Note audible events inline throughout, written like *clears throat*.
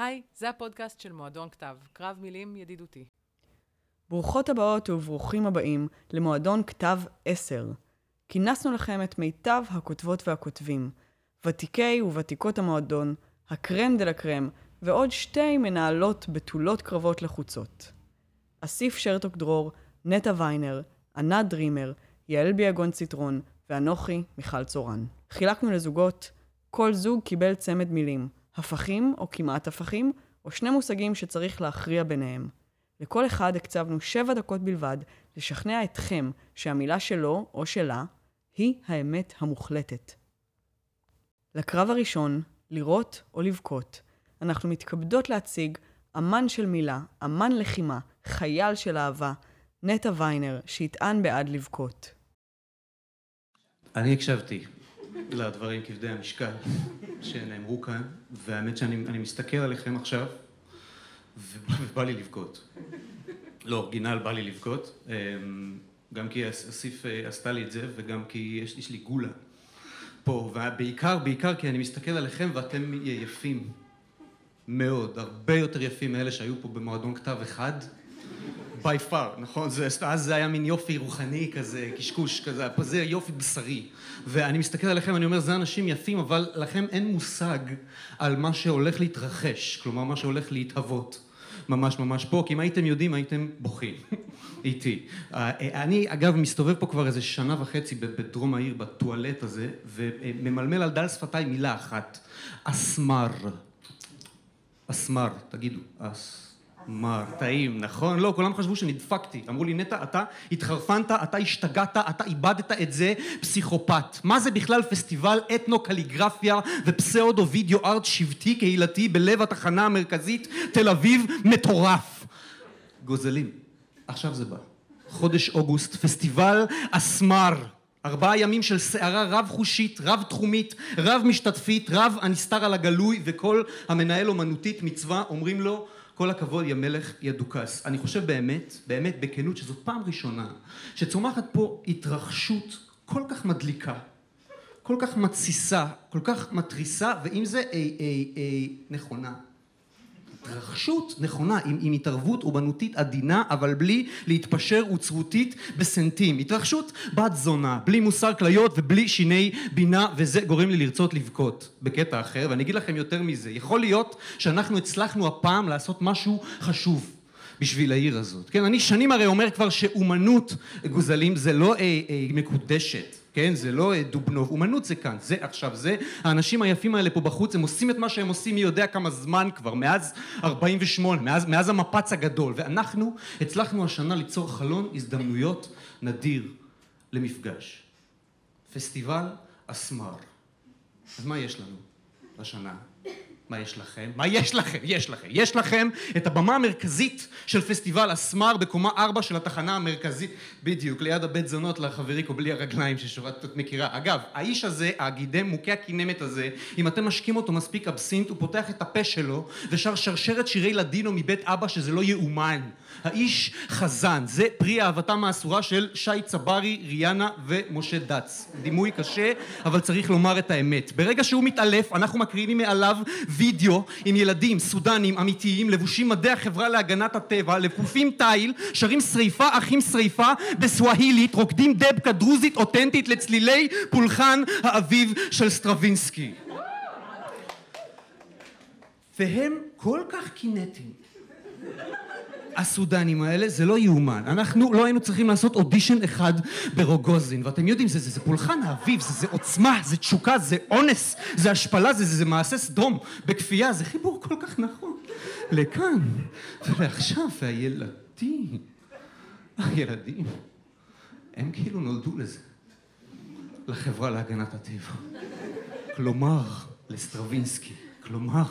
היי, זה הפודקאסט של מועדון כתב, קרב מילים ידידותי. ברוכות הבאות וברוכים הבאים למועדון כתב 10. כינסנו לכם את מיטב הכותבות והכותבים, ותיקי וותיקות המועדון, הקרם דה לקרם, ועוד שתי מנהלות בתולות קרבות לחוצות. אסיף שרתוק דרור, נטע ויינר, ענת דרימר, יעל ביגון ציטרון, ואנוכי, מיכל צורן. חילקנו לזוגות, כל זוג קיבל צמד מילים, הפכים או כמעט הפכים, או שני מושגים שצריך להכריע ביניהם. לכל אחד הקצבנו שבע דקות בלבד לשכנע אתכם שהמילה שלו או שלה היא האמת המוחלטת. לקרב הראשון, לראות או לבכות, אנחנו מתכבדות להציג אמן של מילה, אמן לחימה, חייל של אהבה, נטע ויינר, שיטען בעד לבכות. אני הקשבתי לדברים כבדי המשקל שנאמרו כאן, והאמת שאני מסתכל עליכם עכשיו, ובא לי לבכות. לא, אורגינל בא לי לבכות, אמ, גם כי אסיף אה, עשתה לי את זה, וגם כי יש, יש לי גולה פה, ובעיקר, בעיקר כי אני מסתכל עליכם ואתם יפים מאוד, הרבה יותר יפים מאלה שהיו פה במועדון כתב אחד. By far, נכון? אז זה היה מין יופי רוחני כזה, קשקוש כזה, פה זה יופי בשרי. ואני מסתכל עליכם, אני אומר, זה אנשים יפים, אבל לכם אין מושג על מה שהולך להתרחש, כלומר, מה שהולך להתהוות. ממש ממש פה, כי אם הייתם יודעים, הייתם בוכים *laughs* איתי. אה, אני, אגב, מסתובב פה כבר איזה שנה וחצי בדרום העיר, בטואלט הזה, וממלמל על דל שפתיי מילה אחת, אסמר. אסמר, תגידו, אס... מר, טעים, נכון? לא, כולם חשבו שנדפקתי. אמרו לי, נטע, אתה התחרפנת, אתה השתגעת, אתה איבדת את זה, פסיכופת. מה זה בכלל פסטיבל אתנו-קליגרפיה ופסאודו וידאו ארט שבטי קהילתי בלב התחנה המרכזית, תל אביב, מטורף. גוזלים. עכשיו זה בא. חודש אוגוסט, פסטיבל אסמר. ארבעה ימים של סערה רב-חושית, רב-תחומית, רב-משתתפית, רב הנסתר על הגלוי, וכל המנהל אומנותית מצווה אומרים לו כל הכבוד, יא מלך, יא דוכס. אני חושב באמת, באמת בכנות, שזאת פעם ראשונה שצומחת פה התרחשות כל כך מדליקה, כל כך מתסיסה, כל כך מתריסה, ועם זה אי, אי, אי, נכונה. התרחשות נכונה, עם, עם התערבות אומנותית עדינה, אבל בלי להתפשר עוצרותית בסנטים. התרחשות בת זונה, בלי מוסר כליות ובלי שיני בינה, וזה גורם לי לרצות לבכות בקטע אחר, ואני אגיד לכם יותר מזה, יכול להיות שאנחנו הצלחנו הפעם לעשות משהו חשוב. בשביל העיר הזאת. כן, אני שנים הרי אומר כבר שאומנות גוזלים זה לא אה, אה, מקודשת. כן? זה לא אה, דובנוב, אומנות זה כאן, זה עכשיו זה, האנשים היפים האלה פה בחוץ, הם עושים את מה שהם עושים מי יודע כמה זמן כבר, מאז 48, מאז, מאז המפץ הגדול, ואנחנו הצלחנו השנה ליצור חלון הזדמנויות נדיר למפגש. פסטיבל אסמר. אז מה יש לנו השנה? מה יש לכם? מה יש לכם? יש לכם. יש לכם את הבמה המרכזית של פסטיבל אסמר בקומה ארבע של התחנה המרכזית, בדיוק, ליד הבית זונות לחבריקו בלי הרגליים ששורת את מכירה. אגב, האיש הזה, הגידם מוכה הכינמת הזה, אם אתם משקים אותו מספיק אבסינט, הוא פותח את הפה שלו ושר שרשרת שירי לדינו מבית אבא שזה לא יאומן. האיש חזן, זה פרי אהבתם האסורה של שי צברי, ריאנה ומשה דץ. דימוי קשה, אבל צריך לומר את האמת. ברגע שהוא מתעלף, אנחנו מקרינים מעליו וידאו עם ילדים סודנים אמיתיים, לבושים מדי החברה להגנת הטבע, לפופים תיל, שרים שריפה אחים שריפה בסווהילית, רוקדים דבקה דרוזית אותנטית לצלילי פולחן האביב של סטרווינסקי. והם כל כך קינטיים. הסודנים האלה, זה לא יאומן. אנחנו לא היינו צריכים לעשות אודישן אחד ברוגוזין, ואתם יודעים, זה, זה, זה פולחן האביב, זה, זה עוצמה, זה תשוקה, זה אונס, זה השפלה, זה, זה, זה מעשה סדום בכפייה, זה חיבור כל כך נכון לכאן ולעכשיו, והילדים, הילדים, הם כאילו נולדו לזה, לחברה להגנת הטבע. כלומר, לסטרווינסקי, כלומר,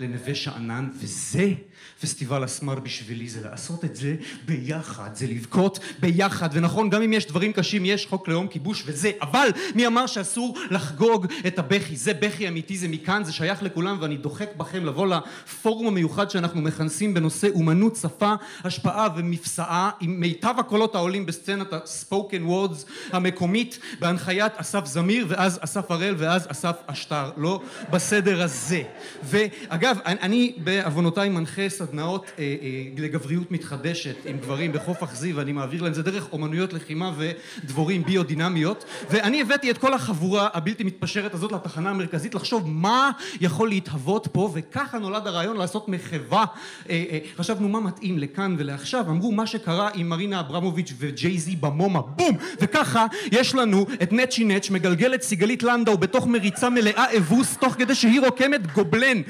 לנווה שאנן, וזה פסטיבל הסמר בשבילי, זה לעשות את זה ביחד, זה לבכות ביחד, ונכון, גם אם יש דברים קשים, יש חוק לאום כיבוש וזה, אבל מי אמר שאסור לחגוג את הבכי? זה בכי אמיתי, זה מכאן, זה שייך לכולם, ואני דוחק בכם לבוא לפורום המיוחד שאנחנו מכנסים בנושא אומנות, שפה, השפעה ומפסעה, עם מיטב הקולות העולים בסצנת ה spoken words המקומית, בהנחיית אסף זמיר, ואז אסף הראל, ואז אסף אשטר, לא בסדר הזה. ואגב, אגב, אני בעוונותיי מנחה סדנאות אה, אה, לגבריות מתחדשת עם גברים בחוף אכזיב, ואני מעביר להם זה דרך אומנויות לחימה ודבורים ביודינמיות, ואני הבאתי את כל החבורה הבלתי מתפשרת הזאת לתחנה המרכזית לחשוב מה יכול להתהוות פה, וככה נולד הרעיון לעשות מחווה. אה, אה, חשבנו מה מתאים לכאן ולעכשיו, אמרו מה שקרה עם מרינה אברמוביץ' וג'ייזי במומה, בום! וככה יש לנו את נצ'י נצ' מגלגל את סיגלית לנדאו בתוך מריצה מלאה אבוס, תוך כדי שהיא רוקמת גובלן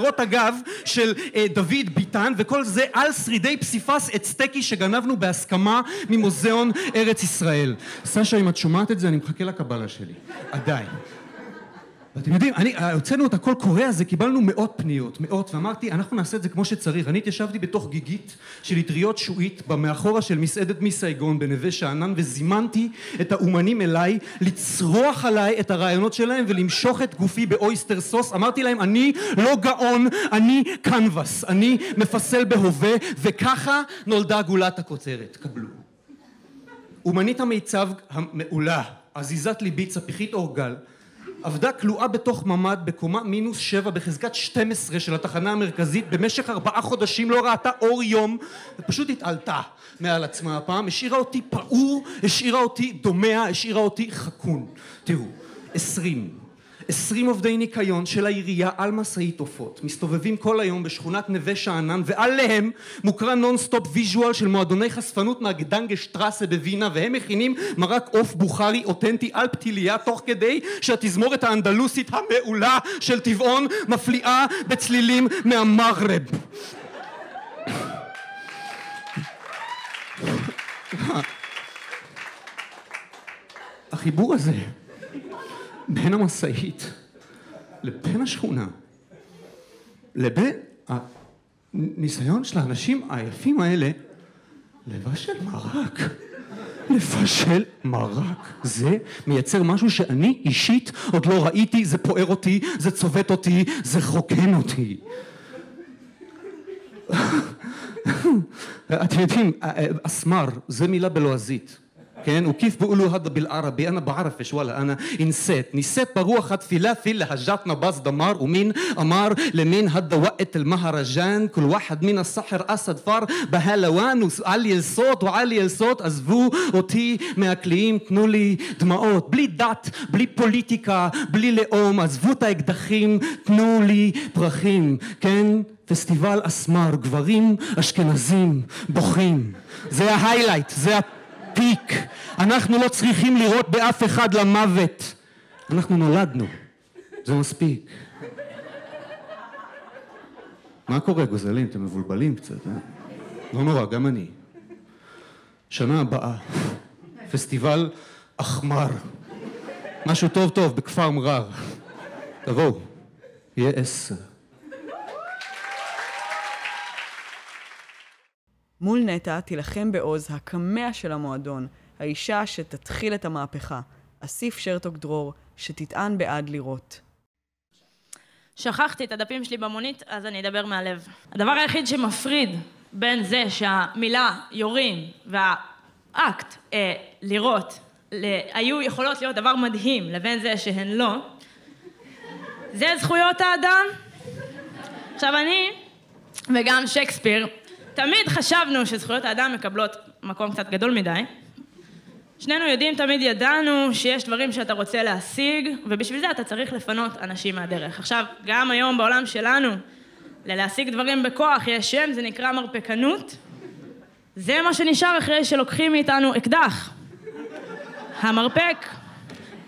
משערות הגב של אה, דוד ביטן, וכל זה על שרידי פסיפס אצטקי שגנבנו בהסכמה ממוזיאון ארץ ישראל. סשה, אם את שומעת את זה, אני מחכה לקבלה שלי. עדיין. ואתם יודעים, אני, הוצאנו את הקול קורא הזה, קיבלנו מאות פניות, מאות, ואמרתי, אנחנו נעשה את זה כמו שצריך. אני התיישבתי בתוך גיגית של אטריות שועית במאחורה של מסעדת מסייגון בנווה שאנן, וזימנתי את האומנים אליי לצרוח עליי את הרעיונות שלהם ולמשוך את גופי באויסטר סוס. אמרתי להם, אני לא גאון, אני קנבס, אני מפסל בהווה, וככה נולדה גולת הכותרת. קבלו. אומנית המיצב המעולה, עזיזת ליבי, צפיחית אורגל, עבדה כלואה בתוך ממ"ד בקומה מינוס שבע בחזקת 12 של התחנה המרכזית. במשך ארבעה חודשים לא ראתה אור יום. ופשוט התעלתה מעל עצמה הפעם. השאירה אותי פעור השאירה אותי דומע השאירה אותי חכון. תראו עשרים עשרים עובדי ניקיון של העירייה על משאית עופות מסתובבים כל היום בשכונת נווה שאנן ועליהם מוקרן nonstop visual של מועדוני חשפנות מהגדנגה שטרסה בווינה והם מכינים מרק עוף בוכרי אותנטי על פתיליה תוך כדי שהתזמורת האנדלוסית המעולה של טבעון מפליאה בצלילים מהמגרב *coughs* החיבור הזה בין המשאית לבין השכונה לבין הניסיון של האנשים היפים האלה לבשל מרק. לבשל מרק. זה מייצר משהו שאני אישית עוד לא ראיתי, זה פוער אותי, זה צובט אותי, זה חוקן אותי. *laughs* אתם יודעים, אסמר זה מילה בלועזית. كان وكيف بيقولوا هذا بالعربي؟ أنا بعرفش ولا أنا نسيت. نسيت بغوا خد لافي اللي هجتنا باص دمار. ومين؟ أمار. لمين هذا وقت المهرجان؟ كل واحد من السحر أسد فار بهلوان. وعلي الصوت وعلي الصوت. أزفو وتي مأكلين تنولي دمעות بلي دات بلي بوليتيكا بلي לאום أزفو تا اكدخيم تنولي برخيم. كان فيستيفال أسمار جوارين أشكنازيم بوخيم زي זה ההיילייט זה פיק. אנחנו לא צריכים לראות באף אחד למוות. אנחנו נולדנו. זה מספיק. מה קורה גוזלים? אתם מבולבלים קצת, אה? לא נורא, גם אני. שנה הבאה, פסטיבל אחמר. משהו טוב טוב בכפר מרר. תבואו, יהיה עשר. מול נטע תילחם בעוז הקמע של המועדון, האישה שתתחיל את המהפכה, אסיף שרתוק דרור, שתטען בעד לראות. שכחתי את הדפים שלי במונית, אז אני אדבר מהלב. הדבר היחיד שמפריד בין זה שהמילה יורים והאקט אה, לירות היו יכולות להיות דבר מדהים לבין זה שהן לא, זה זכויות האדם. עכשיו אני וגם שייקספיר תמיד חשבנו שזכויות האדם מקבלות מקום קצת גדול מדי. שנינו יודעים, תמיד ידענו שיש דברים שאתה רוצה להשיג, ובשביל זה אתה צריך לפנות אנשים מהדרך. עכשיו, גם היום בעולם שלנו, ללהשיג דברים בכוח יש שם, זה נקרא מרפקנות. זה מה שנשאר אחרי שלוקחים מאיתנו אקדח. המרפק,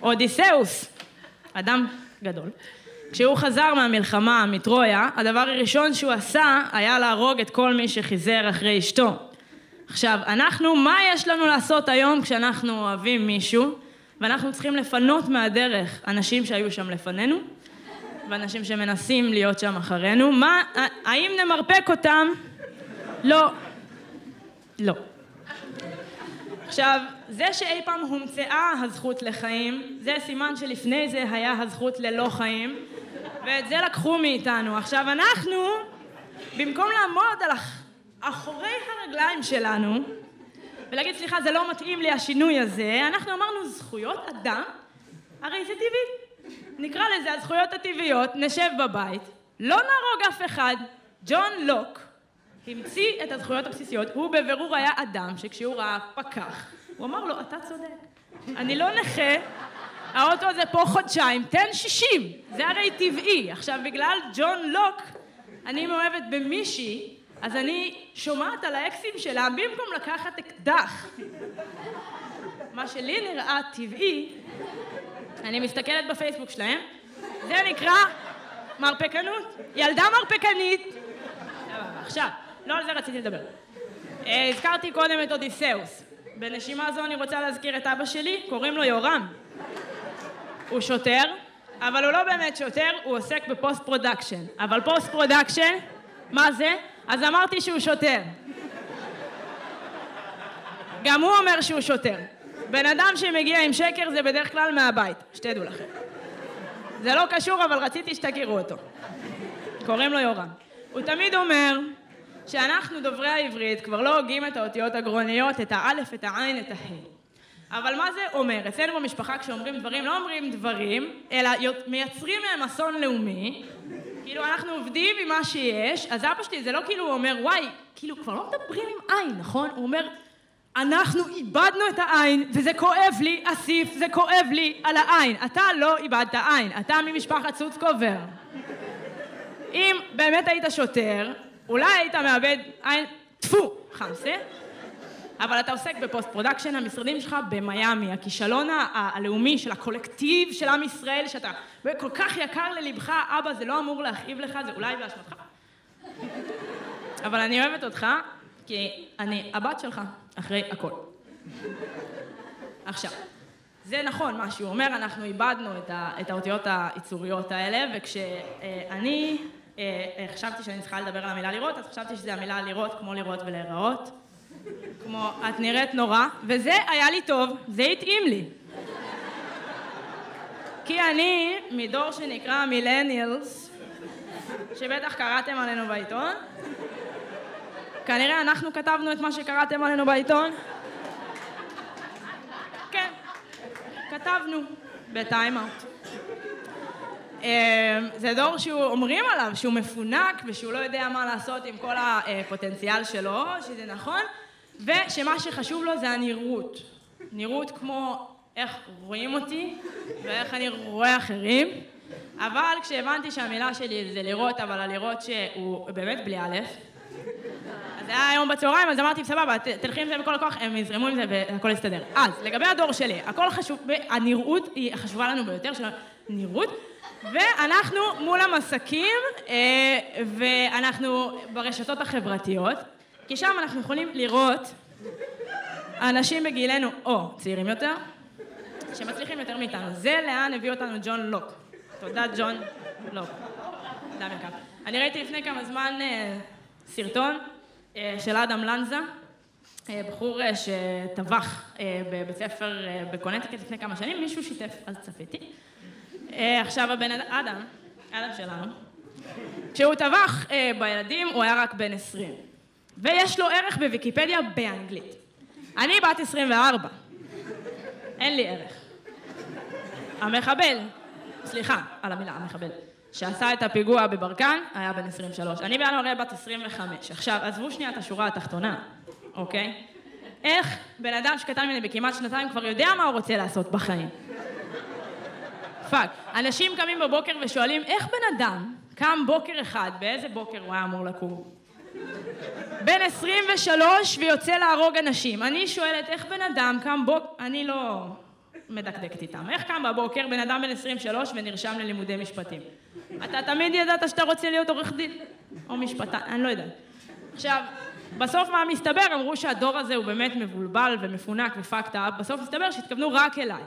אודיסאוס, אדם גדול. כשהוא חזר מהמלחמה, מטרויה, הדבר הראשון שהוא עשה היה להרוג את כל מי שחיזר אחרי אשתו. עכשיו, אנחנו, מה יש לנו לעשות היום כשאנחנו אוהבים מישהו ואנחנו צריכים לפנות מהדרך אנשים שהיו שם לפנינו ואנשים שמנסים להיות שם אחרינו? מה, האם נמרפק אותם? לא. לא. עכשיו, זה שאי פעם הומצאה הזכות לחיים, זה סימן שלפני זה היה הזכות ללא חיים, ואת זה לקחו מאיתנו. עכשיו אנחנו, במקום לעמוד על אחורי הרגליים שלנו, ולהגיד סליחה זה לא מתאים לי השינוי הזה, אנחנו אמרנו זכויות אדם, הרי זה טבעי. נקרא לזה הזכויות הטבעיות, נשב בבית, לא נהרוג אף אחד. ג'ון לוק המציא את הזכויות הבסיסיות, הוא בבירור היה אדם שכשהוא ראה פקח, הוא אמר לו, אתה צודק, אני לא נכה, האוטו הזה פה חודשיים, תן שישים, זה הרי טבעי. עכשיו, בגלל ג'ון לוק, אני מאוהבת במישהי, אז אני שומעת על האקסים שלה במקום לקחת אקדח. מה שלי נראה טבעי, אני מסתכלת בפייסבוק שלהם, זה נקרא מרפקנות. ילדה מרפקנית. עכשיו, לא על זה רציתי לדבר. אה, הזכרתי קודם את אודיסאוס. בנשימה זו אני רוצה להזכיר את אבא שלי, קוראים לו יורם. הוא שוטר, אבל הוא לא באמת שוטר, הוא עוסק ב post production. אבל post production, מה זה? אז אמרתי שהוא שוטר. גם הוא אומר שהוא שוטר. בן אדם שמגיע עם שקר זה בדרך כלל מהבית, שתדעו לכם. זה לא קשור, אבל רציתי שתכירו אותו. קוראים לו יורם. הוא תמיד אומר שאנחנו דוברי העברית כבר לא הוגים את האותיות הגרוניות, את האלף, את העין, את ההא. אבל מה זה אומר? אצלנו במשפחה כשאומרים דברים, לא אומרים דברים, אלא מייצרים מהם אסון לאומי. כאילו אנחנו עובדים עם מה שיש, אז אבא שלי זה לא כאילו הוא אומר, וואי, כאילו כבר לא מדברים עם עין, נכון? הוא אומר, אנחנו איבדנו את העין, וזה כואב לי, אסיף, זה כואב לי על העין. אתה לא איבדת עין, אתה ממשפחת סוץ קובר. אם באמת היית שוטר, אולי היית מאבד עין, טפו, חמסה, אבל אתה עוסק ב post production, המשרדים שלך במיאמי, הכישלון הלאומי של הקולקטיב של עם ישראל, שאתה כל כך יקר ללבך, אבא, זה לא אמור להכאיב לך, זה אולי באשמתך. אבל אני אוהבת אותך, כי אני הבת שלך, אחרי הכל. עכשיו, זה נכון מה שהוא אומר, אנחנו איבדנו את, ה, את האותיות היצוריות האלה, וכשאני אה, אה, חשבתי שאני צריכה לדבר על המילה לראות, אז חשבתי שזה המילה לראות כמו לראות ולהיראות. כמו את נראית נורא, וזה היה לי טוב, זה התאים לי. כי אני מדור שנקרא מילניאלס, שבטח קראתם עלינו בעיתון. כנראה אנחנו כתבנו את מה שקראתם עלינו בעיתון. כן, כתבנו בטיימאוט. אמ, זה דור שהוא אומרים עליו שהוא מפונק ושהוא לא יודע מה לעשות עם כל הפוטנציאל שלו, שזה נכון, ושמה שחשוב לו זה הנראות. נראות כמו איך רואים אותי ואיך אני רואה אחרים, אבל כשהבנתי שהמילה שלי זה לראות, אבל הלראות שהוא באמת בלי א', אז זה היה היום בצהריים, אז אמרתי, סבבה, תלכי עם זה בכל הכוח, הם יזרמו עם זה והכל יסתדר. אז, לגבי הדור שלי, הכל חשוב, הנראות היא חשובה לנו ביותר, של הנראות, ואנחנו מול המסקים, אה, ואנחנו ברשתות החברתיות, כי שם אנחנו יכולים לראות אנשים בגילנו, או צעירים יותר, שמצליחים יותר מאיתנו. זה לאן הביא אותנו ג'ון לוק. תודה ג'ון לוק. אני ראיתי לפני כמה זמן אה, סרטון אה, של אדם לנזה, אה, בחור שטבח בבית ספר בקונטיקט לפני כמה שנים, מישהו שיתף, אז צפיתי. עכשיו הבן אדם, אדם שלנו, כשהוא טבח בילדים הוא היה רק בן 20. ויש לו ערך בוויקיפדיה באנגלית. אני בת 24, אין לי ערך. המחבל, סליחה על המילה המחבל, שעשה את הפיגוע בברקן, היה בן 23. אני בינואר בת 25. עכשיו, עזבו שנייה את השורה התחתונה, אוקיי? איך בן אדם שקטן ממני בכמעט שנתיים כבר יודע מה הוא רוצה לעשות בחיים? Fuck. אנשים קמים בבוקר ושואלים, איך בן אדם קם בוקר אחד, באיזה בוקר הוא היה אמור לקום? בן 23 ויוצא להרוג אנשים. אני שואלת, איך בן אדם קם בוקר... אני לא מדקדקת איתם. איך קם בבוקר בן אדם בן 23 ונרשם ללימודי משפטים? אתה תמיד ידעת שאתה רוצה להיות עורך דין? או משפטן, אני לא יודעת. עכשיו, בסוף מה מסתבר? אמרו שהדור הזה הוא באמת מבולבל ומפונק ופאקד אפ, בסוף מסתבר שהתכוונו רק אליי.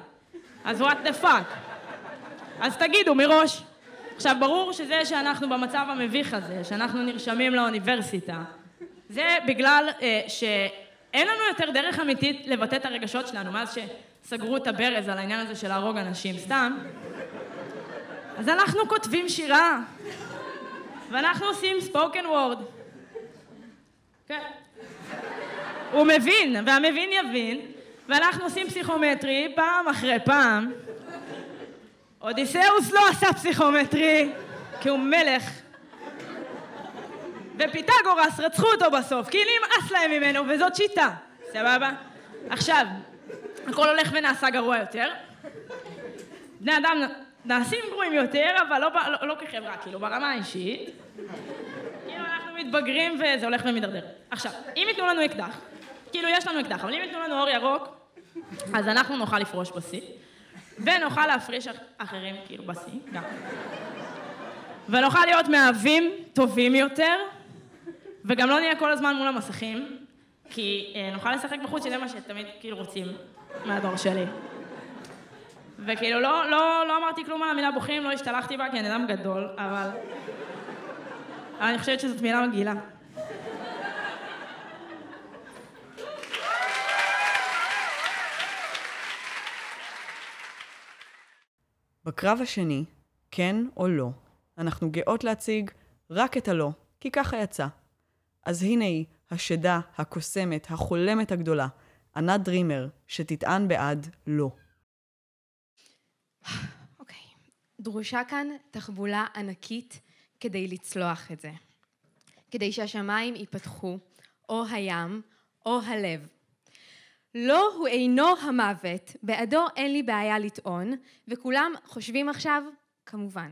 אז what the fuck? אז תגידו מראש. עכשיו, ברור שזה שאנחנו במצב המביך הזה, שאנחנו נרשמים לאוניברסיטה, זה בגלל אה, שאין לנו יותר דרך אמיתית לבטא את הרגשות שלנו, מאז שסגרו את הברז על העניין הזה של להרוג אנשים סתם. אז אנחנו כותבים שירה, ואנחנו עושים ספוקן וורד. כן. הוא מבין, והמבין יבין, ואנחנו עושים פסיכומטרי פעם אחרי פעם. אודיסאוס לא עשה פסיכומטרי, כי הוא מלך, ופיתגורס רצחו אותו בסוף, כי נמאס להם ממנו, וזאת שיטה, סבבה? עכשיו, הכל הולך ונעשה גרוע יותר. בני אדם נעשים גרועים יותר, אבל לא, לא, לא כחברה, כאילו ברמה האישית. כאילו אנחנו מתבגרים וזה הולך ומידרדר. עכשיו, אם ייתנו לנו אקדח, כאילו יש לנו אקדח, אבל אם ייתנו לנו אור ירוק, אז אנחנו נוכל לפרוש בשיא, ונוכל להפריש אחרים כאילו בשיא, גם. ונוכל להיות מאהבים טובים יותר, וגם לא נהיה כל הזמן מול המסכים, כי אה, נוכל לשחק בחוץ, שזה מה שתמיד כאילו רוצים מהדור שלי. וכאילו לא, לא, לא אמרתי כלום על המילה בוכים, לא השתלחתי בה כי אני אדם גדול, אבל... אני חושבת שזאת מילה מגעילה. בקרב השני, כן או לא, אנחנו גאות להציג רק את הלא, כי ככה יצא. אז הנה היא, השדה, הקוסמת, החולמת הגדולה, ענת דרימר, שתטען בעד לא. אוקיי. Okay. דרושה כאן תחבולה ענקית כדי לצלוח את זה. כדי שהשמיים ייפתחו, או הים, או הלב. לא הוא אינו המוות, בעדו אין לי בעיה לטעון, וכולם חושבים עכשיו, כמובן.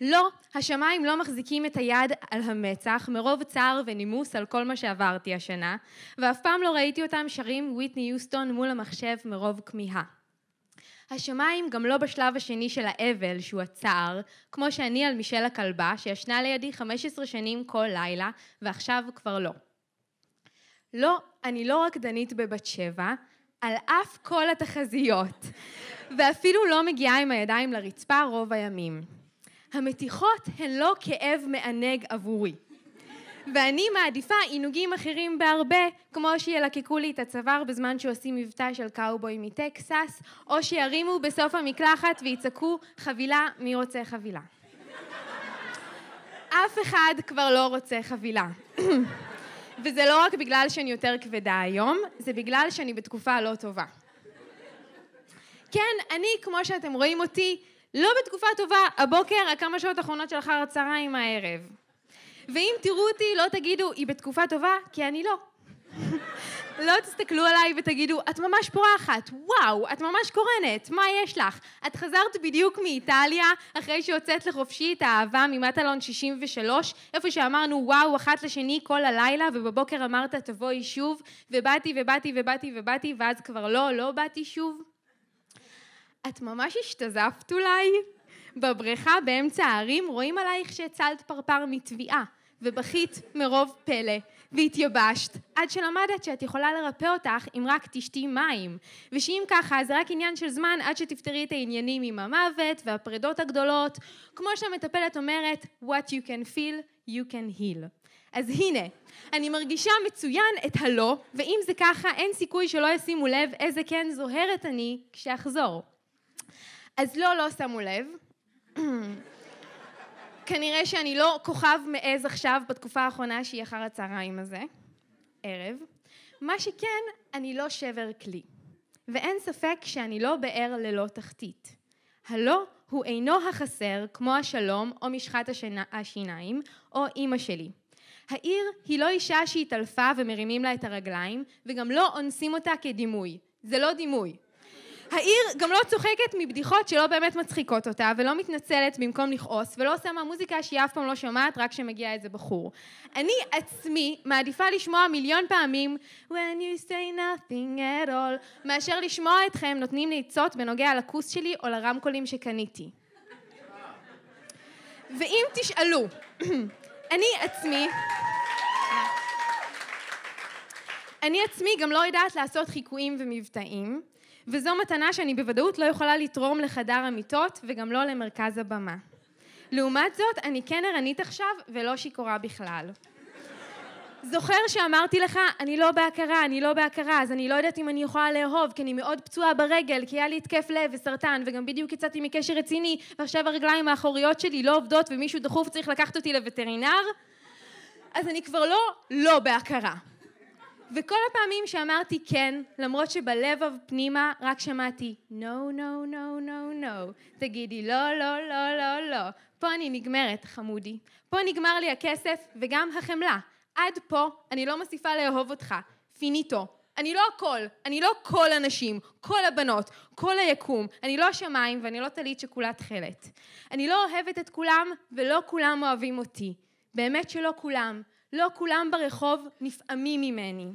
לא, השמיים לא מחזיקים את היד על המצח מרוב צער ונימוס על כל מה שעברתי השנה, ואף פעם לא ראיתי אותם שרים וויטני יוסטון מול המחשב מרוב כמיהה. השמיים גם לא בשלב השני של האבל, שהוא הצער, כמו שאני על מישל הכלבה, שישנה לידי 15 שנים כל לילה, ועכשיו כבר לא. לא, אני לא רקדנית בבת שבע, על אף כל התחזיות, ואפילו לא מגיעה עם הידיים לרצפה רוב הימים. המתיחות הן לא כאב מענג עבורי. ואני מעדיפה עינוגים אחרים בהרבה, כמו שילקקו לי את הצוואר בזמן שעושים מבטא של קאובוי מטקסס, או שירימו בסוף המקלחת ויצעקו חבילה, מי רוצה חבילה? אף אחד כבר לא רוצה חבילה. וזה לא רק בגלל שאני יותר כבדה היום, זה בגלל שאני בתקופה לא טובה. כן, אני, כמו שאתם רואים אותי, לא בתקופה טובה, הבוקר, הכמה שעות האחרונות של אחר הצהריים הערב. ואם תראו אותי, לא תגידו, היא בתקופה טובה, כי אני לא. לא תסתכלו עליי ותגידו, את ממש פורחת, וואו, את ממש קורנת, מה יש לך? את חזרת בדיוק מאיטליה, אחרי שהוצאת לחופשי את האהבה ממטלון 63, איפה שאמרנו וואו אחת לשני כל הלילה, ובבוקר אמרת תבואי שוב, ובאתי ובאתי ובאתי ובאתי, ואז כבר לא, לא באתי שוב. את ממש השתזפת אולי? בבריכה באמצע הערים רואים עלייך שהצלת פרפר מתביעה, ובכית מרוב פלא, והתייבשת, עד שלמדת שאת יכולה לרפא אותך אם רק תשתי מים, ושאם ככה זה רק עניין של זמן עד שתפתרי את העניינים עם המוות והפרדות הגדולות, כמו שהמטפלת אומרת, what you can feel, you can heal. אז הנה, אני מרגישה מצוין את הלא, ואם זה ככה, אין סיכוי שלא ישימו לב איזה כן זוהרת אני כשאחזור. אז לא, לא שמו לב. *clears throat* כנראה שאני לא כוכב מעז עכשיו בתקופה האחרונה שהיא אחר הצהריים הזה, ערב. מה שכן, אני לא שבר כלי. ואין ספק שאני לא באר ללא תחתית. הלא הוא אינו החסר כמו השלום או משחת השינה, השיניים או אימא שלי. העיר היא לא אישה שהתעלפה ומרימים לה את הרגליים וגם לא אונסים אותה כדימוי. זה לא דימוי. העיר גם לא צוחקת מבדיחות שלא באמת מצחיקות אותה, ולא מתנצלת במקום לכעוס, ולא עושה מהמוזיקה שהיא אף פעם לא שומעת, רק כשמגיע איזה בחור. אני עצמי מעדיפה לשמוע מיליון פעמים When you say nothing at all, מאשר לשמוע אתכם נותנים לי עצות בנוגע לכוס שלי או לרמקולים שקניתי. ואם תשאלו, *clears throat* אני עצמי אני עצמי גם לא יודעת לעשות חיקויים ומבטאים, וזו מתנה שאני בוודאות לא יכולה לתרום לחדר המיטות וגם לא למרכז הבמה. לעומת זאת, אני כן ערנית עכשיו ולא שיכורה בכלל. זוכר שאמרתי לך, אני לא בהכרה, אני לא בהכרה, אז אני לא יודעת אם אני יכולה לאהוב, כי אני מאוד פצועה ברגל, כי היה לי התקף לב וסרטן, וגם בדיוק יצאתי מקשר רציני, ועכשיו הרגליים האחוריות שלי לא עובדות, ומישהו דחוף צריך לקחת אותי לווטרינר? אז אני כבר לא לא בהכרה. וכל הפעמים שאמרתי כן, למרות שבלב פנימה רק שמעתי no, no, no, no, no, תגידי לא, לא, לא, לא, לא. פה אני נגמרת, חמודי. פה נגמר לי הכסף וגם החמלה. עד פה אני לא מוסיפה לאהוב אותך. פיניטו. אני לא הכל, אני לא כל הנשים, כל הבנות, כל היקום. אני לא השמיים ואני לא טלית שכולה תכלת. אני לא אוהבת את כולם ולא כולם אוהבים אותי. באמת שלא כולם. לא כולם ברחוב נפעמים ממני.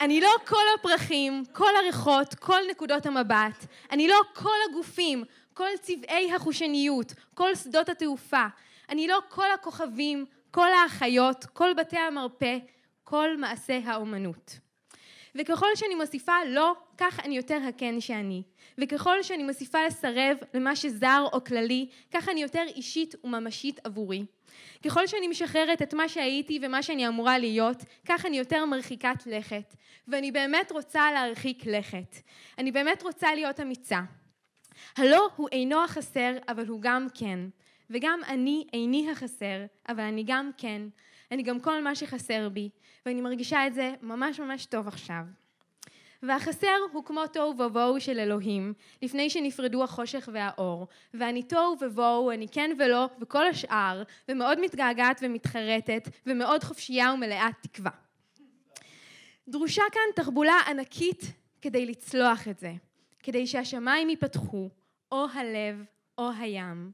אני לא כל הפרחים, כל הריחות, כל נקודות המבט. אני לא כל הגופים, כל צבעי החושניות, כל שדות התעופה. אני לא כל הכוכבים, כל האחיות, כל בתי המרפא, כל מעשה האומנות. וככל שאני מוסיפה לא, כך אני יותר הקן שאני. וככל שאני מוסיפה לסרב למה שזר או כללי, כך אני יותר אישית וממשית עבורי. ככל שאני משחררת את מה שהייתי ומה שאני אמורה להיות, כך אני יותר מרחיקת לכת. ואני באמת רוצה להרחיק לכת. אני באמת רוצה להיות אמיצה. הלא הוא אינו החסר, אבל הוא גם כן. וגם אני איני החסר, אבל אני גם כן. אני גם כל מה שחסר בי, ואני מרגישה את זה ממש ממש טוב עכשיו. והחסר הוא כמו תוהו ובוהו של אלוהים, לפני שנפרדו החושך והאור. ואני תוהו ובוהו, אני כן ולא, וכל השאר, ומאוד מתגעגעת ומתחרטת, ומאוד חופשייה ומלאת תקווה. דרושה כאן תחבולה ענקית כדי לצלוח את זה, כדי שהשמיים ייפתחו, או הלב, או הים.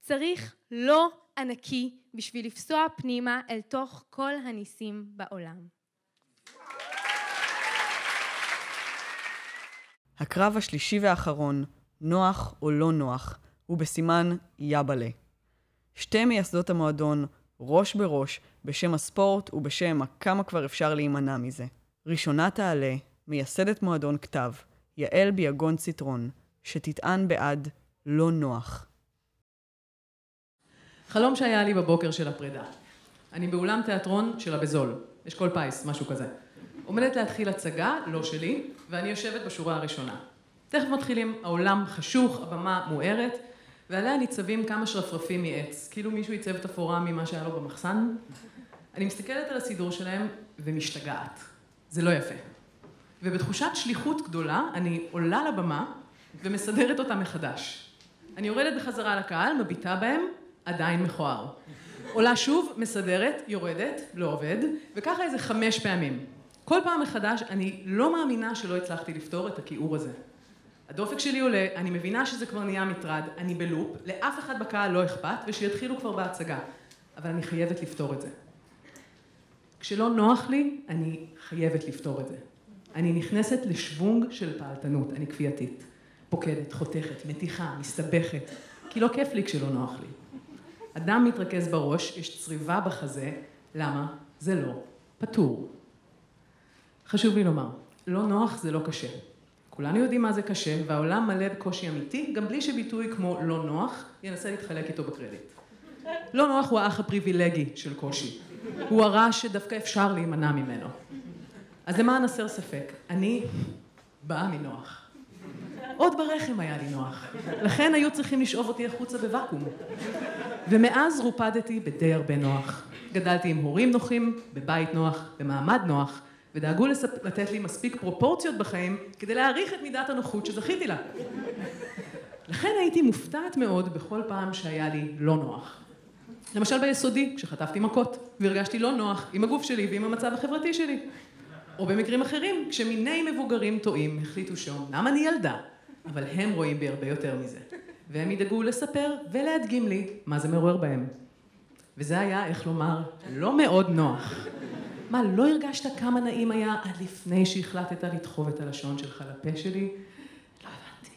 צריך לא ענקי בשביל לפסוע פנימה אל תוך כל הניסים בעולם. הקרב השלישי והאחרון, נוח או לא נוח, הוא בסימן יבלה. שתי מייסדות המועדון, ראש בראש, בשם הספורט ובשם הכמה כבר אפשר להימנע מזה. ראשונה תעלה, מייסדת מועדון כתב, יעל ביגון ציטרון, שתטען בעד לא נוח. חלום שהיה לי בבוקר של הפרידה. אני באולם תיאטרון של הבזול, אשכול פיס, משהו כזה. עומדת להתחיל הצגה, לא שלי, ואני יושבת בשורה הראשונה. תכף מתחילים, העולם חשוך, הבמה מוארת, ועליה ניצבים כמה שרפרפים מעץ, כאילו מישהו ייצב את אפורה ממה שהיה לו במחסן. אני מסתכלת על הסידור שלהם ומשתגעת. זה לא יפה. ובתחושת שליחות גדולה, אני עולה לבמה ומסדרת אותה מחדש. אני יורדת בחזרה לקהל, מביטה בהם, עדיין מכוער. עולה שוב, מסדרת, יורדת, לא עובד, וככה איזה חמש פעמים. כל פעם מחדש אני לא מאמינה שלא הצלחתי לפתור את הכיעור הזה. הדופק שלי עולה, אני מבינה שזה כבר נהיה מטרד, אני בלופ, לאף אחד בקהל לא אכפת, ושיתחילו כבר בהצגה. אבל אני חייבת לפתור את זה. כשלא נוח לי, אני חייבת לפתור את זה. אני נכנסת לשוונג של פעלתנות, אני כפייתית. פוקדת, חותכת, מתיחה, מסתבכת, כי לא כיף לי כשלא נוח לי. אדם מתרכז בראש, יש צריבה בחזה, למה? זה לא פתור. חשוב לי לומר, לא נוח זה לא קשה. כולנו יודעים מה זה קשה, והעולם מלא בקושי אמיתי, גם בלי שביטוי כמו לא נוח ינסה להתחלק איתו בקרדיט. לא נוח הוא האח הפריבילגי של קושי. הוא הרע שדווקא אפשר להימנע ממנו. אז למען הסר ספק, אני באה מנוח. עוד ברחם היה לי נוח. לכן היו צריכים לשאוב אותי החוצה בוואקום. ומאז רופדתי בדי הרבה נוח. גדלתי עם הורים נוחים, בבית נוח, במעמד נוח, ודאגו לספ... לתת לי מספיק פרופורציות בחיים כדי להעריך את מידת הנוחות שזכיתי לה. לכן הייתי מופתעת מאוד בכל פעם שהיה לי לא נוח. למשל ביסודי, כשחטפתי מכות, והרגשתי לא נוח עם הגוף שלי ועם המצב החברתי שלי. או במקרים אחרים, כשמיני מבוגרים טועים החליטו שאומנם אני ילדה, אבל הם רואים בי הרבה יותר מזה. והם ידאגו לספר ולהדגים לי מה זה מעורר בהם. וזה היה, איך לומר, לא מאוד נוח. מה, לא הרגשת כמה נעים היה עד לפני שהחלטת לדחוב את הלשון שלך לפה שלי? לא הבנתי.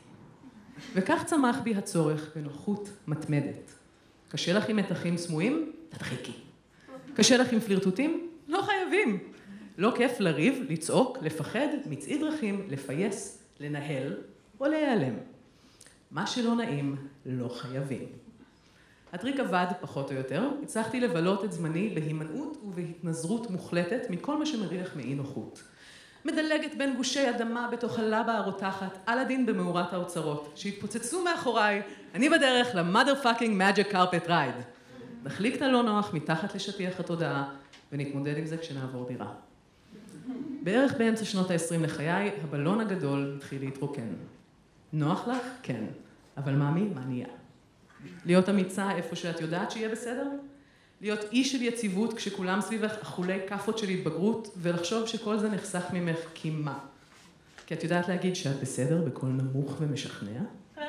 וכך צמח בי הצורך בנוחות מתמדת. קשה לך עם מתחים סמויים? תדחיקי. קשה לך עם פלירטוטים? לא חייבים. לא כיף לריב, לצעוק, לפחד, למצוא דרכים, לפייס, לנהל או להיעלם. מה שלא נעים, לא חייבים. הטריק עבד, פחות או יותר, הצלחתי לבלות את זמני בהימנעות ובהתנזרות מוחלטת מכל מה שמריח מאי נוחות. מדלגת בין גושי אדמה בתוך הלבה הרותחת, אלאדין במערת האוצרות, שהתפוצצו מאחוריי, אני בדרך ל motherfucking magic carpet ride. נחליק את הלא נוח מתחת לשטיח התודעה, ונתמודד עם זה כשנעבור דירה. בערך באמצע שנות ה-20 לחיי, הבלון הגדול התחיל להתרוקן. נוח לך? כן. אבל מאמי, מה נהיה? להיות אמיצה איפה שאת יודעת שיהיה בסדר? להיות אי של יציבות כשכולם סביבך אכולי כאפות של התבגרות, ולחשוב שכל זה נחסך ממך כי מה? כי את יודעת להגיד שאת בסדר בקול נמוך ומשכנע? *laughs*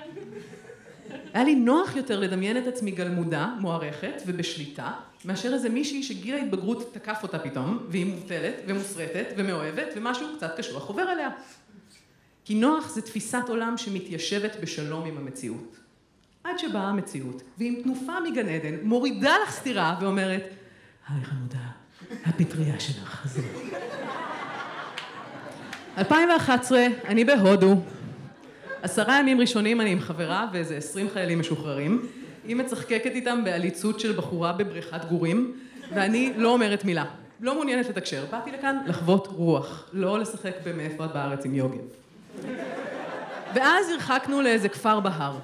היה לי נוח יותר לדמיין את עצמי גלמודה, מוערכת ובשליטה, מאשר איזה מישהי שגיל ההתבגרות תקף אותה פתאום, והיא מובטלת ומוסרטת ומאוהבת, ומשהו קצת קשוח עובר עליה. כי נוח זה תפיסת עולם שמתיישבת בשלום עם המציאות. עד שבאה המציאות, ועם תנופה מגן עדן, מורידה לך סטירה ואומרת, היי חמודה, הפטריה שלך חזרה. 2011, אני בהודו. עשרה ימים ראשונים אני עם חברה ואיזה עשרים חיילים משוחררים. היא מצחקקת איתם בעליצות של בחורה בבריכת גורים, ואני לא אומרת מילה. לא מעוניינת לתקשר. באתי לכאן לחוות רוח, לא לשחק במאיפה בארץ עם יוגב. ואז הרחקנו לאיזה כפר בהר.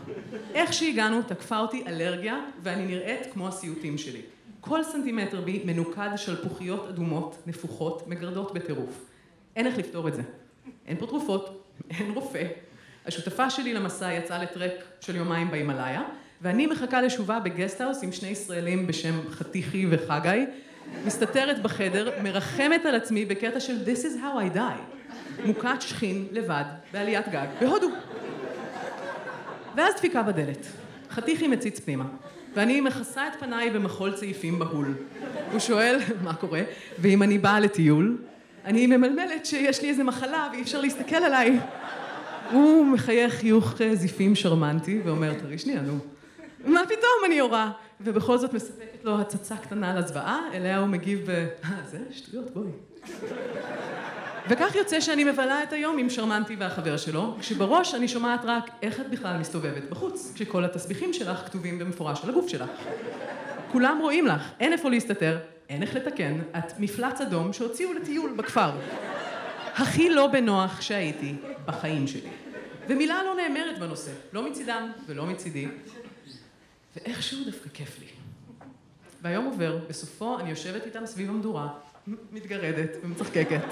איך שהגענו, תקפה אותי אלרגיה, ואני נראית כמו הסיוטים שלי. כל סנטימטר בי מנוקד שלפוחיות אדומות, נפוחות, מגרדות בטירוף. אין איך לפתור את זה. אין פה תרופות, אין רופא. השותפה שלי למסע יצאה לטרק של יומיים בהימאליה, ואני מחכה לשובה בגסטהאוס עם שני ישראלים בשם חתיכי וחגי, מסתתרת בחדר, מרחמת על עצמי בקטע של This is how I die. מוכת שכין, לבד, בעליית גג, בהודו. ואז דפיקה בדלת. חתיכי מציץ פנימה, ואני מכסה את פניי במחול צעיפים בהול. הוא שואל, מה קורה? ואם אני באה לטיול? אני ממלמלת שיש לי איזה מחלה ואי אפשר להסתכל עליי. הוא מחייך חיוך זיפים שרמנטי ואומר, תראי שנייה, נו. מה פתאום, אני יורה. ובכל זאת מספקת לו הצצה קטנה לזוועה, אליה הוא מגיב. אה, זה שטויות, בואי. וכך יוצא שאני מבלה את היום עם שרמנטי והחבר שלו, כשבראש אני שומעת רק איך את בכלל מסתובבת בחוץ, כשכל התסביכים שלך כתובים במפורש על הגוף שלך. כולם רואים לך, אין איפה להסתתר, אין איך לתקן, את מפלץ אדום שהוציאו לטיול בכפר. הכי לא בנוח שהייתי בחיים שלי. ומילה לא נאמרת בנושא, לא מצידם ולא מצידי. ואיכשהו דווקא כיף לי. והיום עובר, בסופו אני יושבת איתם סביב המדורה, מתגרדת ומצחקקת,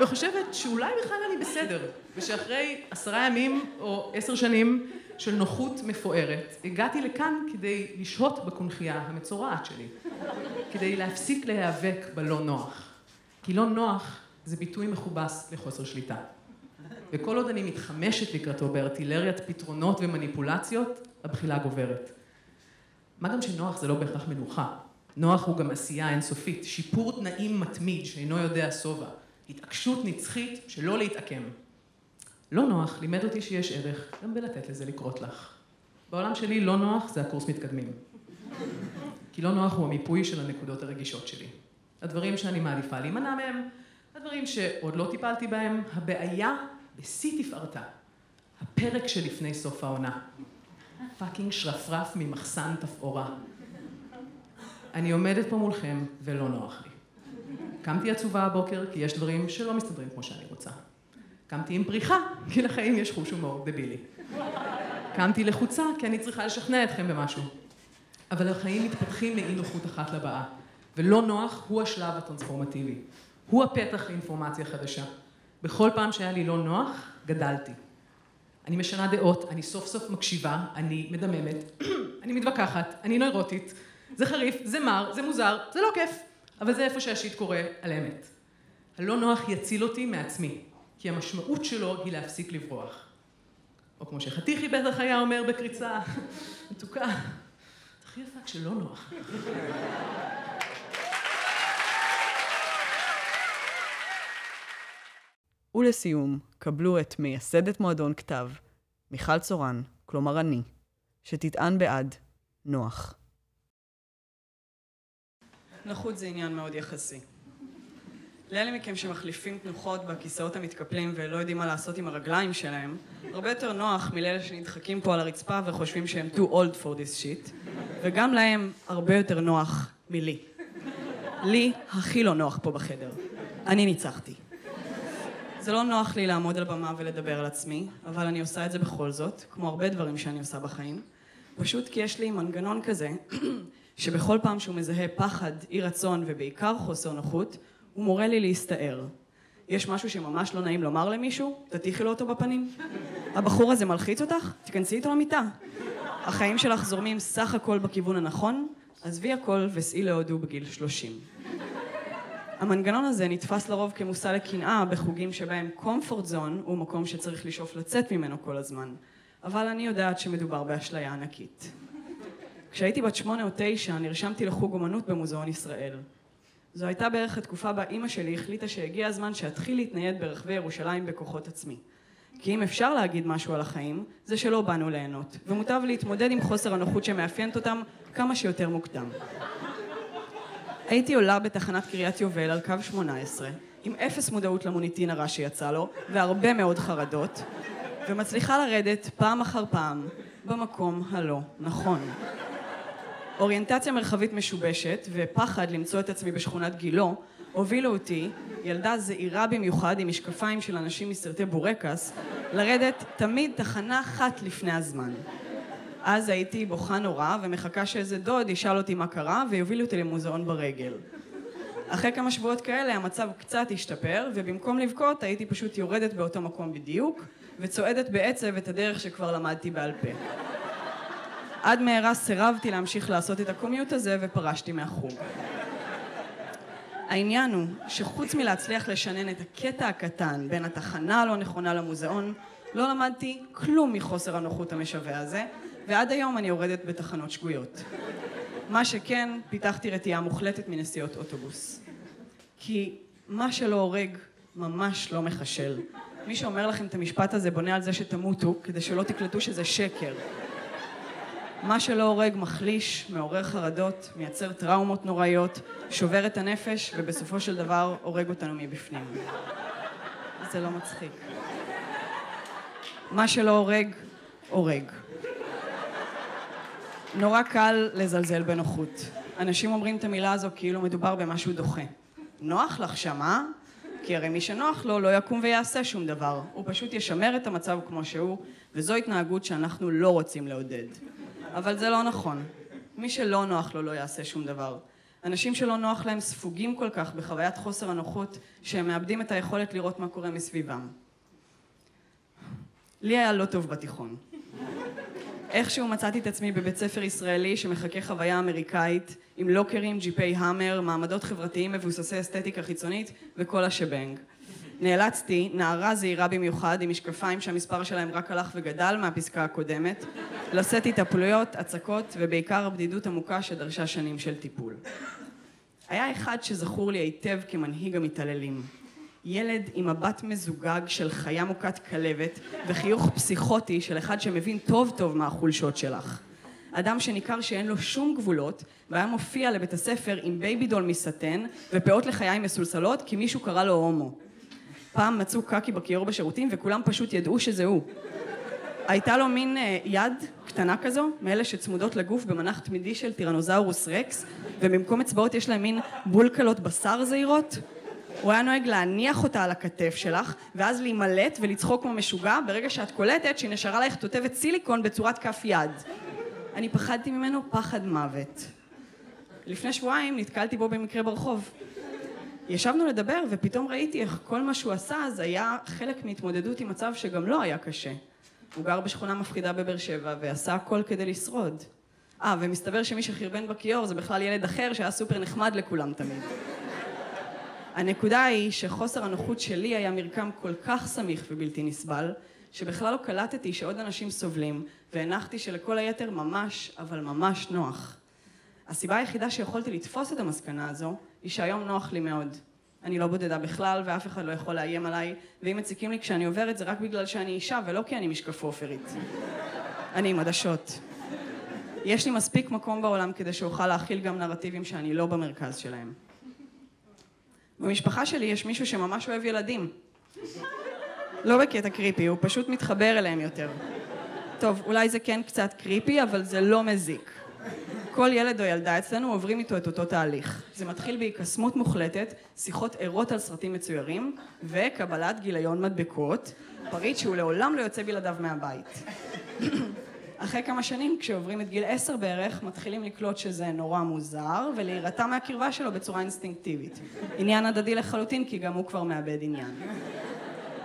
וחושבת שאולי בכלל אני בסדר, ושאחרי עשרה ימים או עשר שנים של נוחות מפוארת, הגעתי לכאן כדי לשהות בקונכייה המצורעת שלי, כדי להפסיק להיאבק בלא נוח. כי לא נוח זה ביטוי מכובס לחוסר שליטה. וכל עוד אני מתחמשת לקראתו בארטילריית פתרונות ומניפולציות, הבחילה גוברת. מה גם שנוח זה לא בהכרח מנוחה. נוח הוא גם עשייה אינסופית, שיפור תנאים מתמיד שאינו יודע שובע, התעקשות נצחית שלא להתעקם. לא נוח לימד אותי שיש ערך גם בלתת לזה לקרות לך. בעולם שלי לא נוח זה הקורס מתקדמים. כי לא נוח הוא המיפוי של הנקודות הרגישות שלי. הדברים שאני מעדיפה להימנע מהם, הדברים שעוד לא טיפלתי בהם, הבעיה בשיא תפארתה. הפרק שלפני סוף העונה. Fucking שרפרף ממחסן תפאורה. אני עומדת פה מולכם ולא נוח לי. קמתי עצובה הבוקר כי יש דברים שלא מסתדרים כמו שאני רוצה. קמתי עם פריחה, כי לחיים יש חוש הומור דבילי. קמתי לחוצה כי אני צריכה לשכנע אתכם במשהו. אבל החיים מתפתחים מאי נוחות אחת לבאה, ולא נוח הוא השלב הטרנספורמטיבי. הוא הפתח לאינפורמציה חדשה. בכל פעם שהיה לי לא נוח, גדלתי. אני משנה דעות, אני סוף סוף מקשיבה, אני מדממת, *clears throat* אני מתווכחת, אני נוירוטית, זה חריף, זה מר, זה מוזר, זה לא כיף, אבל זה איפה שהשיט קורה על אמת. הלא נוח יציל אותי מעצמי, כי המשמעות שלו היא להפסיק לברוח. או כמו שחתיכי בטח היה אומר בקריצה, *laughs* מתוקה, את הכי יפה כשלא נוח. ולסיום, קבלו את מייסדת מועדון כתב, מיכל צורן, כלומר אני, שתטען בעד נוח. נוחות זה עניין מאוד יחסי. לאלה מכם שמחליפים תנוחות בכיסאות המתקפלים ולא יודעים מה לעשות עם הרגליים שלהם, הרבה יותר נוח מלאלה שנדחקים פה על הרצפה וחושבים שהם too old for this shit, וגם להם הרבה יותר נוח מלי. לי הכי לא נוח פה בחדר. אני ניצחתי. זה לא נוח לי לעמוד על במה ולדבר על עצמי, אבל אני עושה את זה בכל זאת, כמו הרבה דברים שאני עושה בחיים, פשוט כי יש לי מנגנון כזה שבכל פעם שהוא מזהה פחד, אי רצון ובעיקר חוסר נוחות, הוא מורה לי להסתער. יש משהו שממש לא נעים לומר למישהו? תטיחי לו אותו בפנים. הבחור הזה מלחיץ אותך? תיכנסי איתו למיטה. החיים שלך זורמים סך הכל בכיוון הנכון, עזבי הכל וסעי להודו בגיל 30. המנגנון הזה נתפס לרוב כמושא לקנאה בחוגים שבהם comfort zone הוא מקום שצריך לשאוף לצאת ממנו כל הזמן, אבל אני יודעת שמדובר באשליה ענקית. כשהייתי בת שמונה או תשע נרשמתי לחוג אומנות במוזיאון ישראל. זו הייתה בערך התקופה בה אימא שלי החליטה שהגיע הזמן שאתחיל להתנייד ברחבי ירושלים בכוחות עצמי. כי אם אפשר להגיד משהו על החיים, זה שלא באנו ליהנות, ומוטב להתמודד עם חוסר הנוחות שמאפיינת אותם כמה שיותר מוקדם. הייתי עולה בתחנת קריית יובל על קו 18, עם אפס מודעות למוניטין הרע שיצא לו, והרבה מאוד חרדות, ומצליחה לרדת פעם אחר פעם במקום הלא נכון. אוריינטציה מרחבית משובשת ופחד למצוא את עצמי בשכונת גילו הובילו אותי, ילדה זעירה במיוחד עם משקפיים של אנשים מסרטי בורקס, לרדת תמיד תחנה אחת לפני הזמן. אז הייתי בוכה נורא ומחכה שאיזה דוד ישאל אותי מה קרה ויוביל אותי למוזיאון ברגל. אחרי כמה שבועות כאלה המצב קצת השתפר ובמקום לבכות הייתי פשוט יורדת באותו מקום בדיוק וצועדת בעצב את הדרך שכבר למדתי בעל פה. עד מהרה סירבתי להמשיך לעשות את הקומיוט הזה ופרשתי מהחוג. העניין הוא שחוץ מלהצליח לשנן את הקטע הקטן בין התחנה הלא נכונה למוזיאון, לא למדתי כלום מחוסר הנוחות המשווע הזה, ועד היום אני יורדת בתחנות שגויות. מה שכן, פיתחתי רתיעה מוחלטת מנסיעות אוטובוס. כי מה שלא הורג ממש לא מחשל. מי שאומר לכם את המשפט הזה בונה על זה שתמותו, כדי שלא תקלטו שזה שקר. מה שלא הורג מחליש, מעורר חרדות, מייצר טראומות נוראיות, שובר את הנפש, ובסופו של דבר הורג אותנו מבפנים. זה לא מצחיק. מה שלא הורג, הורג. נורא קל לזלזל בנוחות. אנשים אומרים את המילה הזו כאילו מדובר במשהו דוחה. נוח לך שם, אה? כי הרי מי שנוח לו לא יקום ויעשה שום דבר. הוא פשוט ישמר את המצב כמו שהוא, וזו התנהגות שאנחנו לא רוצים לעודד. אבל זה לא נכון. מי שלא נוח לו לא יעשה שום דבר. אנשים שלא נוח להם ספוגים כל כך בחוויית חוסר הנוחות, שהם מאבדים את היכולת לראות מה קורה מסביבם. לי היה לא טוב בתיכון. איכשהו מצאתי את עצמי בבית ספר ישראלי שמחכה חוויה אמריקאית, עם לוקרים, ג'יפי המר, מעמדות חברתיים מבוססי אסתטיקה חיצונית וכל השבנג. נאלצתי, נערה זהירה במיוחד, עם משקפיים שהמספר שלהם רק הלך וגדל מהפסקה הקודמת, לשאת התאפלויות, הצקות ובעיקר בדידות עמוקה שדרשה שנים של טיפול. היה אחד שזכור לי היטב כמנהיג המתעללים. ילד עם מבט מזוגג של חיה מוכת כלבת וחיוך פסיכוטי של אחד שמבין טוב טוב מה החולשות שלך. אדם שניכר שאין לו שום גבולות והיה מופיע לבית הספר עם baby doll מסאטן ופאות לחיים מסולסלות כי מישהו קרא לו הומו. פעם מצאו קקי בכיור בשירותים וכולם פשוט ידעו שזה הוא. הייתה לו מין אה, יד קטנה כזו, מאלה שצמודות לגוף במנח תמידי של טירנוזאורוס רקס, ובמקום אצבעות יש להם מין בולקלות בשר זעירות. הוא היה נוהג להניח אותה על הכתף שלך, ואז להימלט ולצחוק כמו משוגע, ברגע שאת קולטת שהיא נשארה לך תותבת סיליקון בצורת כף יד. אני פחדתי ממנו פחד מוות. לפני שבועיים נתקלתי בו במקרה ברחוב. ישבנו לדבר ופתאום ראיתי איך כל מה שהוא עשה אז היה חלק מהתמודדות עם מצב שגם לא היה קשה. הוא גר בשכונה מפחידה בבאר שבע ועשה הכל כדי לשרוד. אה, ומסתבר שמי שחרבן בכיור זה בכלל ילד אחר שהיה סופר נחמד לכולם תמיד. הנקודה היא שחוסר הנוחות שלי היה מרקם כל כך סמיך ובלתי נסבל, שבכלל לא קלטתי שעוד אנשים סובלים, והנחתי שלכל היתר ממש, אבל ממש נוח. הסיבה היחידה שיכולתי לתפוס את המסקנה הזו, היא שהיום נוח לי מאוד. אני לא בודדה בכלל ואף אחד לא יכול לאיים עליי, ואם מציקים לי כשאני עוברת זה רק בגלל שאני אישה ולא כי אני משקפופרית. אני עם עדשות. יש לי מספיק מקום בעולם כדי שאוכל להכיל גם נרטיבים שאני לא במרכז שלהם. במשפחה שלי יש מישהו שממש אוהב ילדים. לא בקטע קריפי, הוא פשוט מתחבר אליהם יותר. טוב, אולי זה כן קצת קריפי, אבל זה לא מזיק. כל ילד או ילדה אצלנו עוברים איתו את אותו תהליך. זה מתחיל בהיקסמות מוחלטת, שיחות ערות על סרטים מצוירים, וקבלת גיליון מדבקות, פריט שהוא לעולם לא יוצא בלעדיו מהבית. אחרי כמה שנים, כשעוברים את גיל עשר בערך, מתחילים לקלוט שזה נורא מוזר, ולהירתע מהקרבה שלו בצורה אינסטינקטיבית. עניין הדדי לחלוטין, כי גם הוא כבר מאבד עניין.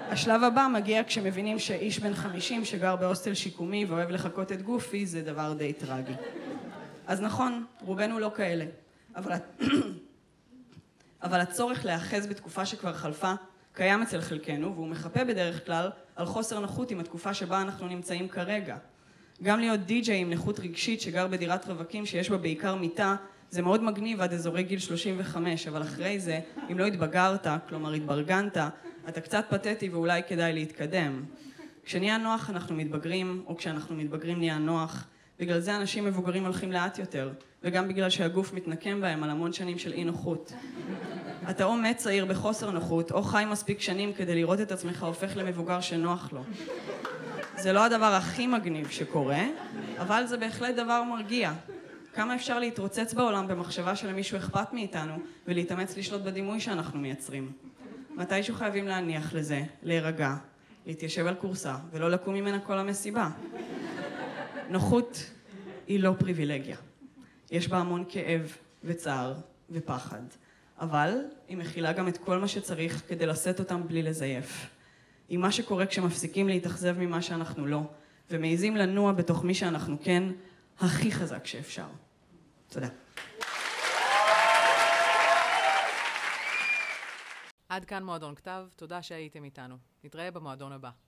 השלב הבא מגיע כשמבינים שאיש בן חמישים שגר בהוסטל שיקומי ואוהב לחקות את גופי, זה דבר די טרגי. אז נכון, רובנו לא כאלה. אבל, *clears throat* אבל הצורך להיאחז בתקופה שכבר חלפה קיים אצל חלקנו, והוא מחפה בדרך כלל על חוסר נוחות עם התקופה שבה אנחנו נמצאים כרגע. גם להיות די-ג'יי עם נכות רגשית שגר בדירת רווקים שיש בה בעיקר מיטה, זה מאוד מגניב עד אזורי גיל 35, אבל אחרי זה, אם לא התבגרת, כלומר התברגנת, אתה קצת פתטי ואולי כדאי להתקדם. כשנהיה נוח אנחנו מתבגרים, או כשאנחנו מתבגרים נהיה נוח. בגלל זה אנשים מבוגרים הולכים לאט יותר, וגם בגלל שהגוף מתנקם בהם על המון שנים של אי נוחות. *laughs* אתה או מת צעיר בחוסר נוחות, או חי מספיק שנים כדי לראות את עצמך הופך למבוגר שנוח לו. זה לא הדבר הכי מגניב שקורה, אבל זה בהחלט דבר מרגיע. כמה אפשר להתרוצץ בעולם במחשבה שלמישהו אכפת מאיתנו, ולהתאמץ לשלוט בדימוי שאנחנו מייצרים. מתישהו חייבים להניח לזה, להירגע, להתיישב על כורסה, ולא לקום ממנה כל המסיבה. נוחות היא לא פריבילגיה. יש בה המון כאב וצער ופחד, אבל היא מכילה גם את כל מה שצריך כדי לשאת אותם בלי לזייף. היא מה שקורה כשמפסיקים להתאכזב ממה שאנחנו לא, ומעיזים לנוע בתוך מי שאנחנו כן, הכי חזק שאפשר. תודה. עד כאן מועדון כתב, תודה שהייתם איתנו. נתראה במועדון הבא.